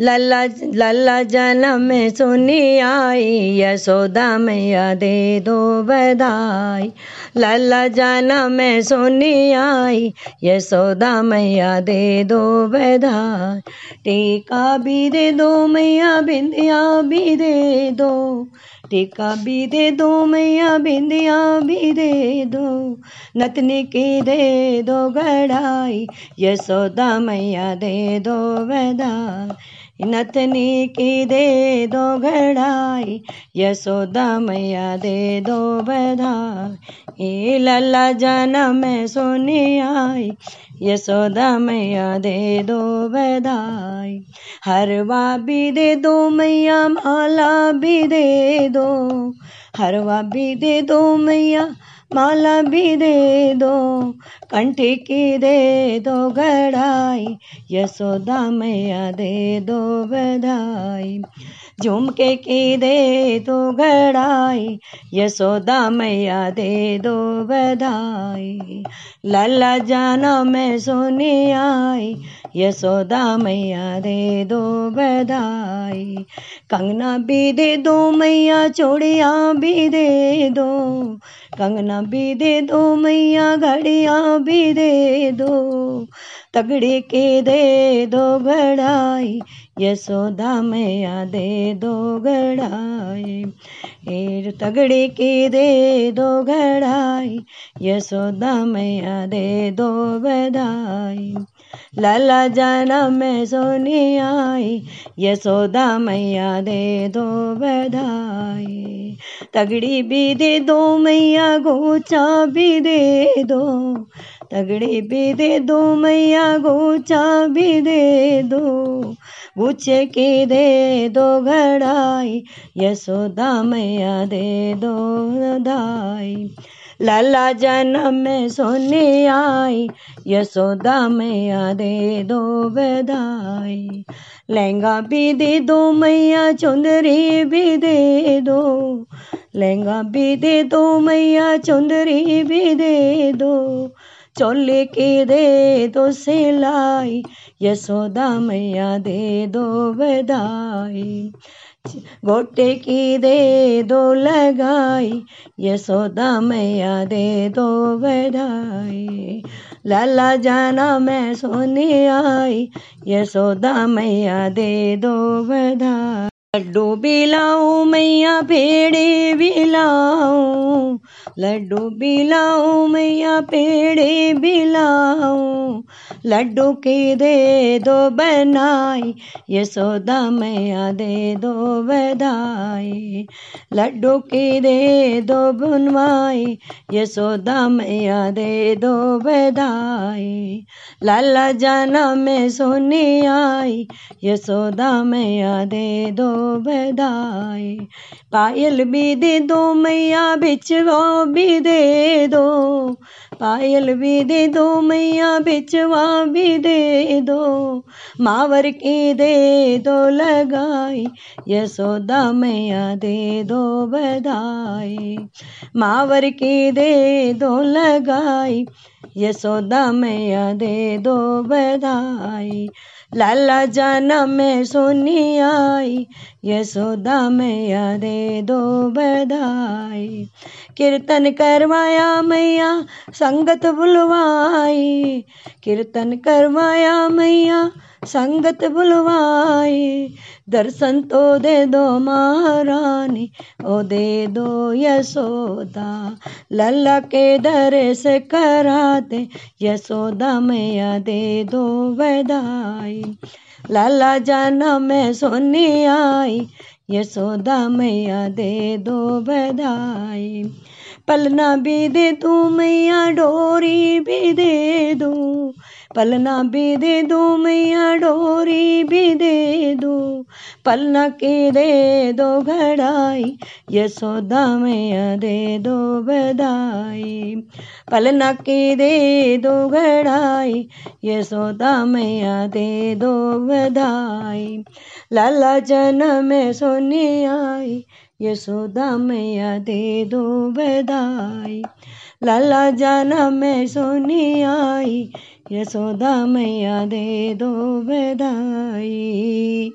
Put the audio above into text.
लल्ला लल्ला जन्म सुनी आई, यशोदा मैया दे दो बधाई। लल्ला जन्म सुनी आई, यशोदा मैया दे दो बधाई। टीका भी दे दो मैया, बिंदिया भी दे दो। टीका भी दे दो मैया, बिंदिया भी दे दो। नतनी की दे दो गढ़ाई, यशोदा मैया दे दो बधाई। नतनी की दे दो घड़ाई यशोदा मैया दे दो बधाई। ए लल्ला जनम में सोनी आई यशोदा मैया दे दो बधाई। हरवा भी दे दो मैया, माला भी दे दो। हरवा भी दे दो मैया माला भी दे दो कंठी की दे दो गढ़ाई यशोदा मैया दे दो बधाई। झुमके की दे दो घड़ाई यशोदा मैया दे दो बधाई। लाला जाना मैं सोनी आई, यशोदा मैया दे दो बधाई। कंगना भी दे दो मैया, चूड़िया भी दे दो। कंगना भी दे दो मैया, घड़िया भी दे दो। तगड़ी के दे दो गढ़ाई यशोदा मैया दे दो गढ़ाई एर तगड़ी की दे दो गढ़ाई यशोदा मैया दे दो बधाई लाला जाना मैं सोनी आई, यशोदा मैया दे दो बधाई तगड़ी भी दे दो मैया, गोचा भी दे दो तगड़ी भी दे दो मैया, गोचा भी दे दो। गुच्छे की दे दो घड़ाई, यशोदा मैया दे दो दाई लाला जन्म में सोने आई, यशोदा मैया दे दो बधाई। लहंगा भी दे दो मैया चुंदरी भी दे दो। लहंगा भी दे दो मैया चुंदरी भी दे दो। चोले की दे दो सिलाई, यशोदा मैया दे दो बधाई। गोटे की दे दो लगाई, यशोदा मैया दे दो बधाई। लाला जाना मैं सोने आई, यशोदा मैया दे दो बधाई। लड्डू बिलाऊं, मैया पेड़े बिलाऊं लड्डू बिलाऊं, मैया पेड़े बिलाऊं। लड्डू की दे दो बनाई यशोदा मैया दे दो बधाई। लड्डू की दे दो बनवाई यशोदा मैया दे दो बधाई। लाला जाना में सोनी आई यशोदा मैया दे दो बधाई। पायल भी दे दो, मैया बिचवा भी दे दो। पायल भी दे दो, मैया बिचवा भी दे दो। मावर की दे दो लगाई, यशोदा मैया दे दो बधाई। मावर की दे दो लगाई, यशोदा मैया दे दो बधाई। लाला जाना मैं सोनी आई, यशोदा मैया दे दो बधाई। कीर्तन करवाया मैया, संगत बुलवाई। कीर्तन करवाया मैया, संगत बुलवाई। दर्शन तो दे दो महारानी, ओ दे दो यशोदा। लल्ला के दर से कराते, यशोदा मैया दे दो बधाई लाला जाना मैं सोनी आई, यशोदा मैया दे दो बधाई पलना भी दे तू मैया, डोरी भी दे दो पलना भी दे दो, मैया डोरी भी दे दो, पलना की दे दो घड़ाई, यशोदा मैया दे दो बधाई, पलना की दे दो घड़ाई, यशोदा मैया दे दो बधाई, लाला जन्म में सोनी आई यशोदा मैया दे दो बधाई। लाला जाना मैं सोनी आई यशोदा मैया दे दो बधाई।